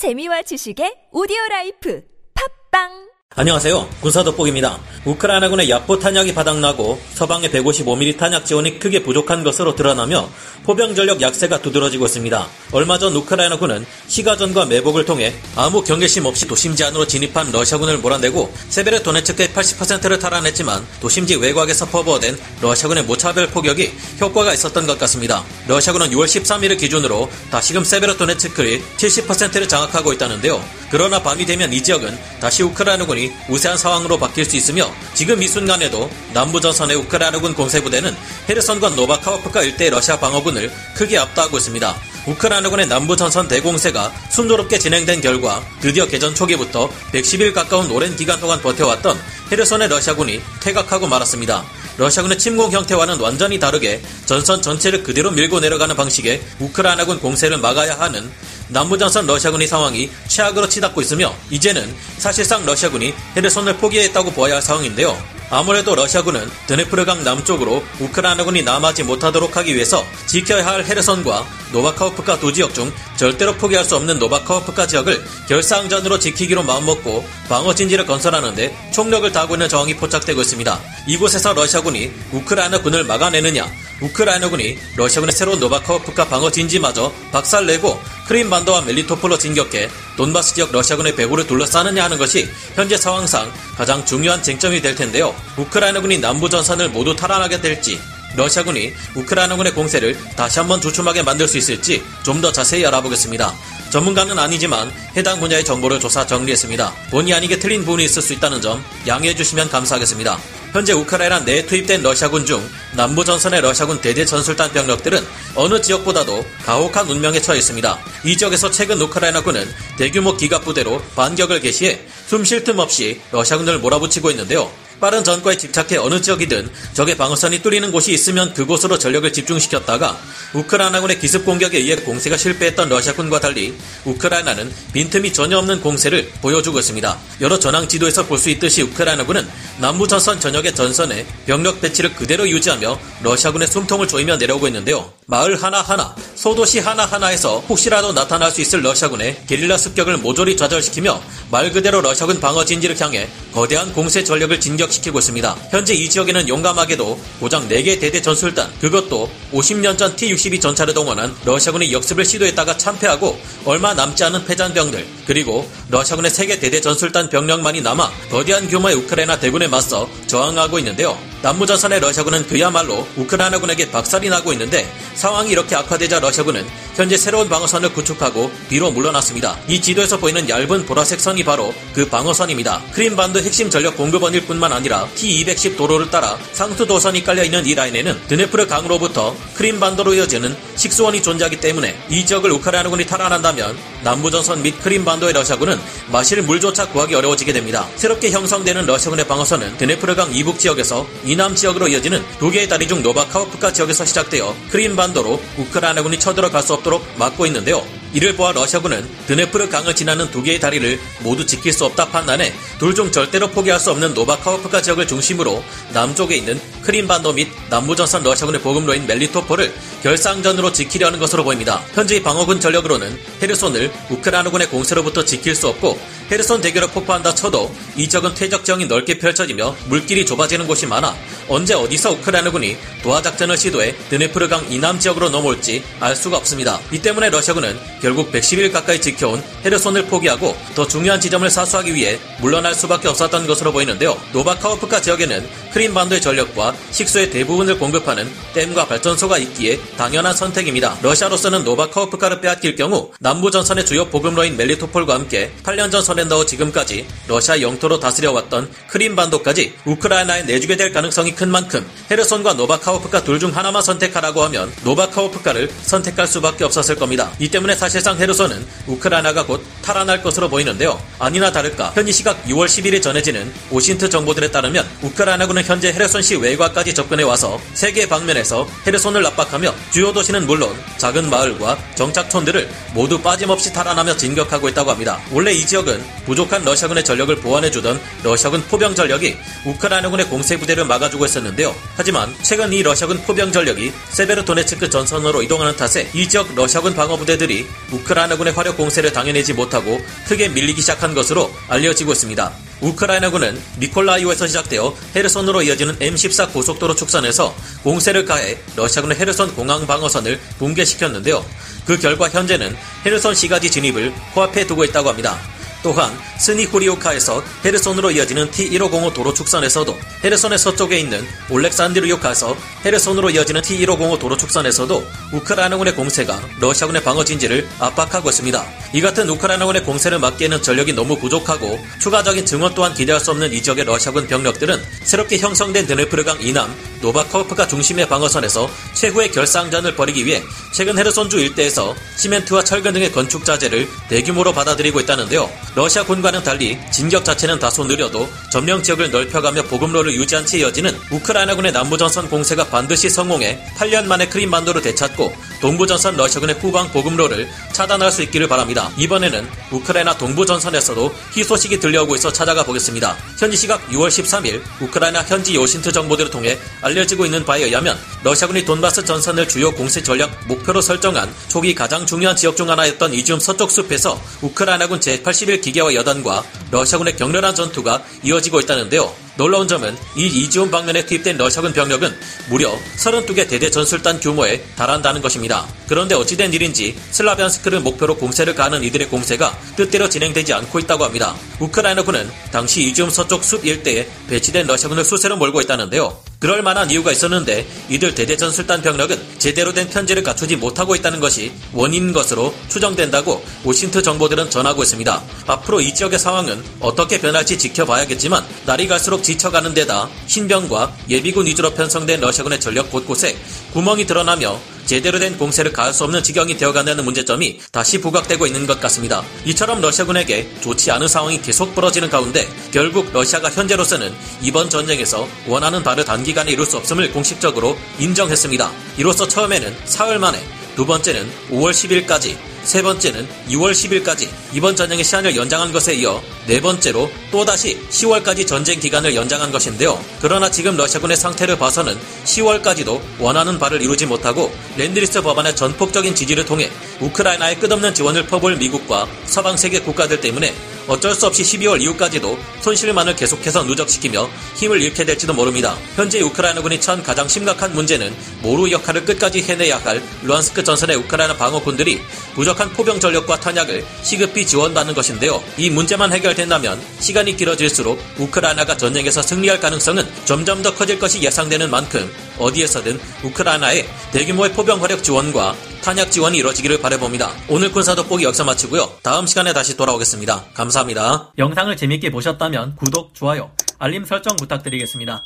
재미와 지식의 오디오 라이프. 팟빵 안녕하세요. 군사돋보기입니다. 우크라이나군의 야포 탄약이 바닥나고 서방의 155mm 탄약 지원이 크게 부족한 것으로 드러나며 포병 전력 약세가 두드러지고 있습니다. 얼마 전 우크라이나군은 시가전과 매복을 통해 아무 경계심 없이 도심지 안으로 진입한 러시아군을 몰아내고 세베르 도네츠크의 80%를 탈환했지만 도심지 외곽에서 퍼부어댄 러시아군의 무차별 포격이 효과가 있었던 것 같습니다. 러시아군은 6월 13일을 기준으로 다시금 세베르 도네츠크의 70%를 장악하고 있다는데요. 그러나 밤이 되면 이 지역은 다시 우크라이나군이 우세한 상황으로 바뀔 수 있으며 지금 이 순간에도 남부전선의 우크라이나군 공세부대는 헤르손과 노바카우프카 일대의 러시아 방어군을 크게 압도하고 있습니다. 우크라이나군의 남부전선 대공세가 순조롭게 진행된 결과 드디어 개전 초기부터 110일 가까운 오랜 기간 동안 버텨왔던 헤르손의 러시아군이 퇴각하고 말았습니다. 러시아군의 침공 형태와는 완전히 다르게 전선 전체를 그대로 밀고 내려가는 방식의 우크라이나군 공세를 막아야 하는 남부전선 러시아군의 상황이 최악으로 치닫고 있으며 이제는 사실상 러시아군이 헤르손을 포기했다고 보아야 할 상황인데요. 아무래도 러시아군은 드네프르강 남쪽으로 우크라이나군이 남하지 못하도록 하기 위해서 지켜야 할 헤르손과 노바카우프카 두 지역 중 절대로 포기할 수 없는 노바카우프카 지역을 결사항전으로 지키기로 마음먹고 방어 진지를 건설하는데 총력을 다하고 있는 정황이 포착되고 있습니다. 이곳에서 러시아군이 우크라이나군을 막아내느냐 우크라이나군이 러시아군의 새로운 노바카우프카 방어 진지마저 박살내고 크림반도와 멜리토폴로 진격해 돈바스 지역 러시아군의 배후를 둘러싸느냐 하는 것이 현재 상황상 가장 중요한 쟁점이 될 텐데요. 우크라이나군이 남부 전선을 모두 탈환하게 될지 러시아군이 우크라이나군의 공세를 다시 한번 주춤하게 만들 수 있을지 좀 더 자세히 알아보겠습니다. 전문가는 아니지만 해당 분야의 정보를 조사 정리했습니다. 본의 아니게 틀린 부분이 있을 수 있다는 점 양해해 주시면 감사하겠습니다. 현재 우크라이나 내에 투입된 러시아군 중 남부 전선의 러시아군 대대 전술단 병력들은 어느 지역보다도 가혹한 운명에 처해 있습니다. 이 지역에서 최근 우크라이나군은 대규모 기갑 부대로 반격을 개시해 숨 쉴 틈 없이 러시아군을 몰아붙이고 있는데요. 빠른 전과에 집착해 어느 지역이든 적의 방어선이 뚫리는 곳이 있으면 그곳으로 전력을 집중시켰다가 우크라이나군의 기습 공격에 의해 공세가 실패했던 러시아군과 달리 우크라이나는 빈틈이 전혀 없는 공세를 보여주고 있습니다. 여러 전황 지도에서 볼 수 있듯이 우크라이나군은 남부 전선 전역의 전선에 병력 배치를 그대로 유지하며 러시아군의 숨통을 조이며 내려오고 있는데요. 마을 하나하나, 소도시 하나하나에서 혹시라도 나타날 수 있을 러시아군의 게릴라 습격을 모조리 좌절시키며 말 그대로 러시아 군 방어 진지를 향해 거대한 공세 전력을 진격시키고 있습니다. 현재 이 지역에는 용감하게도 고작 4개 대대 전술단, 그것도 50년 전 T-62 전차를 동원한 러시아군의 역습을 시도했다가 참패하고 얼마 남지 않은 패잔병들, 그리고 러시아군의 3개 대대 전술단 병력만이 남아 거대한 규모의 우크라이나 대군에 맞서 저항하고 있는데요. 남부전선의 러시아군은 그야말로 우크라이나군에게 박살이 나고 있는데 상황이 이렇게 악화되자 러시아군은 현재 새로운 방어선을 구축하고 뒤로 물러났습니다. 이 지도에서 보이는 얇은 보라색 선이 바로 그 방어선입니다. 크림반도 핵심 전력 공급원일 뿐만 아니라 T210 도로를 따라 상수도선이 깔려있는 이 라인에는 드네프르 강으로부터 크림반도로 이어지는 식수원이 존재하기 때문에 이 지역을 우크라이나군이 탈환한다면 남부전선 및 크림반도의 러시아군은 마실 물조차 구하기 어려워지게 됩니다. 새롭게 형성되는 러시아군의 방어선은 드네프르강 이북 지역에서 이남 지역으로 이어지는 두 개의 다리 중 노바카우프카 지역에서 시작되어 크림반도로 우크라이나군이 쳐들어갈 수 없도록 막고 있는데요. 이를 보아 러시아군은 드네프르 강을 지나는 두 개의 다리를 모두 지킬 수 없다 판단해 둘 중 절대로 포기할 수 없는 노바카우프카 지역을 중심으로 남쪽에 있는 크림반도 및 남부전선 러시아군의 보급로인 멜리토폴을 결사항전으로 지키려는 것으로 보입니다. 현재 방어군 전력으로는 헤르손을 우크라이나군의 공세로부터 지킬 수 없고 헤르손 대교를 폭파한다 쳐도 이 지역은 퇴적 지형이 넓게 펼쳐지며 물길이 좁아지는 곳이 많아 언제 어디서 우크라이나군이 도하 작전을 시도해 드네프르강 이남 지역으로 넘어올지 알 수가 없습니다. 이 때문에 러시아군은 결국 110일 가까이 지켜온 헤르손을 포기하고 더 중요한 지점을 사수하기 위해 물러날 수밖에 없었던 것으로 보이는데요. 노바카우프카 지역에는 크림반도의 전력과 식수의 대부분을 공급하는 댐과 발전소가 있기에 당연한 선택입니다. 러시아로서는 노바카우프카를 빼앗길 경우 남부 전선의 주요 보급로인 멜리토폴과 함께 8년 전부터 지금까지 러시아 영토로 다스려왔던 크림반도까지 우크라이나에 내주게 될 가능성이 큰 만큼 헤르손과 노바카우프카 둘 중 하나만 선택하라고 하면 노바카우프카를 선택할 수밖에 없었을 겁니다. 이 때문에 사실상 헤르손은 우크라이나가 곧 탈환할 것으로 보이는데요. 아니나 다를까 현지 시각 6월 10일에 전해지는 OSINT 정보들에 따르면 우크라이나군은 현재 헤르손시 외곽까지 접근해 와서 세 개 방면에서 헤르손을 압박하며 주요 도시는 물론 작은 마을과 정착촌들을 모두 빠짐없이 탈환하며 진격하고 있다고 합니다. 원래 이 지역은 부족한 러시아군의 전력을 보완해주던 러시아군 포병 전력이 우크라이나군의 공세 부대를 막아주고 있었는데요. 하지만 최근 이 러시아군 포병 전력이 세베르도네츠크 전선으로 이동하는 탓에 이 지역 러시아군 방어 부대들이 우크라이나군의 화력 공세를 당해내지 못하고 크게 밀리기 시작한 것으로 알려지고 있습니다. 우크라이나군은 미콜라이오에서 시작되어 헤르손으로 이어지는 M14 고속도로 축선에서 공세를 가해 러시아군의 헤르손 공항 방어선을 붕괴시켰는데요. 그 결과 현재는 헤르손 시가지 진입을 코앞에 두고 있다고 합니다. 또한 스니쿠리오카에서 헤르손으로 이어지는 T1505 도로 축선에서도 헤르손의 서쪽에 있는 올렉산드리오카에서 헤르손으로 이어지는 T1505 도로 축선에서도 우크라이나군의 공세가 러시아군의 방어 진지를 압박하고 있습니다. 이 같은 우크라이나군의 공세를 막기에는 전력이 너무 부족하고 추가적인 증원 또한 기대할 수 없는 이 지역의 러시아군 병력들은 새롭게 형성된 드네프르강 이남 노바카우프카 중심의 방어선에서 최후의 결사항전을 벌이기 위해 최근 헤르손주 일대에서 시멘트와 철근 등의 건축 자재를 대규모로 받아들이고 있다는데요. 러시아군과는 달리 진격 자체는 다소 느려도 점령 지역을 넓혀가며 보급로를 유지한 채 이어지는 우크라이나군의 남부전선 공세가 반드시 성공해 8년 만에 크림반도를 되찾고 동부전선 러시아군의 후방 보급로를 차단할 수 있기를 바랍니다. 이번에는 우크라이나 동부전선에서도 희소식이 들려오고 있어 찾아가 보겠습니다. 현지 시각 6월 13일 우크라이나 현지 요신트 정보들을 통해 알려지고 있는 바에 의하면 러시아군이 돈바스 전선을 주요 공세 전략 목표로 설정한 초기 가장 중요한 지역 중 하나였던 이지움 서쪽 숲에서 우크라이나군 제81 기계화 여단과 러시아군의 격렬한 전투가 이어지고 있다는데요. 놀라운 점은 이 이지움 방면에 투입된 러시아군 병력은 무려 32개 대대 전술단 규모에 달한다는 것입니다. 그런데 어찌된 일인지 슬라비안스크를 목표로 공세를 가하는 이들의 공세가 뜻대로 진행되지 않고 있다고 합니다. 우크라이나군은 당시 이지움 서쪽 숲 일대에 배치된 러시아군을 수세로 몰고 있다는데요. 그럴 만한 이유가 있었는데 이들 대대 전술단 병력은 제대로 된 편제를 갖추지 못하고 있다는 것이 원인인 것으로 추정된다고 오신트 정보들은 전하고 있습니다. 앞으로 이 지역의 상황은 어떻게 변할지 지켜봐야겠지만 날이 갈수록 지쳐가는 데다 신병과 예비군 위주로 편성된 러시아군의 전력 곳곳에 구멍이 드러나며 제대로 된 공세를 가할 수 없는 지경이 되어간다는 문제점이 다시 부각되고 있는 것 같습니다. 이처럼 러시아군에게 좋지 않은 상황이 계속 벌어지는 가운데 결국 러시아가 현재로서는 이번 전쟁에서 원하는 바를 단기간에 이룰 수 없음을 공식적으로 인정했습니다. 이로써 처음에는 사흘 만에 두 번째는 5월 10일까지 세 번째는 2월 10일까지 이번 전쟁의 시한을 연장한 것에 이어 네 번째로 또다시 10월까지 전쟁 기간을 연장한 것인데요. 그러나 지금 러시아군의 상태를 봐서는 10월까지도 원하는 바를 이루지 못하고 Lend-Lease 법안의 전폭적인 지지를 통해 우크라이나에 끝없는 지원을 퍼부을 미국과 서방 세계 국가들 때문에 어쩔 수 없이 12월 이후까지도 손실만을 계속해서 누적시키며 힘을 잃게 될지도 모릅니다. 현재 우크라이나군이 처한 가장 심각한 문제는 모루 역할을 끝까지 해내야 할 루한스크 전선의 우크라이나 방어군들이 부족한 포병 전력과 탄약을 시급히 지원받는 것인데요. 이 문제만 해결된다면 시간이 길어질수록 우크라이나가 전쟁에서 승리할 가능성은 점점 더 커질 것이 예상되는 만큼 어디에서든 우크라이나의 대규모의 포병 화력 지원과 탄약 지원이 이루어지기를 바라봅니다. 오늘 군사 돋보기 여기서 마치고요. 다음 시간에 다시 돌아오겠습니다. 감사합니다. 영상을 재밌게 보셨다면 구독, 좋아요, 알림 설정 부탁드리겠습니다.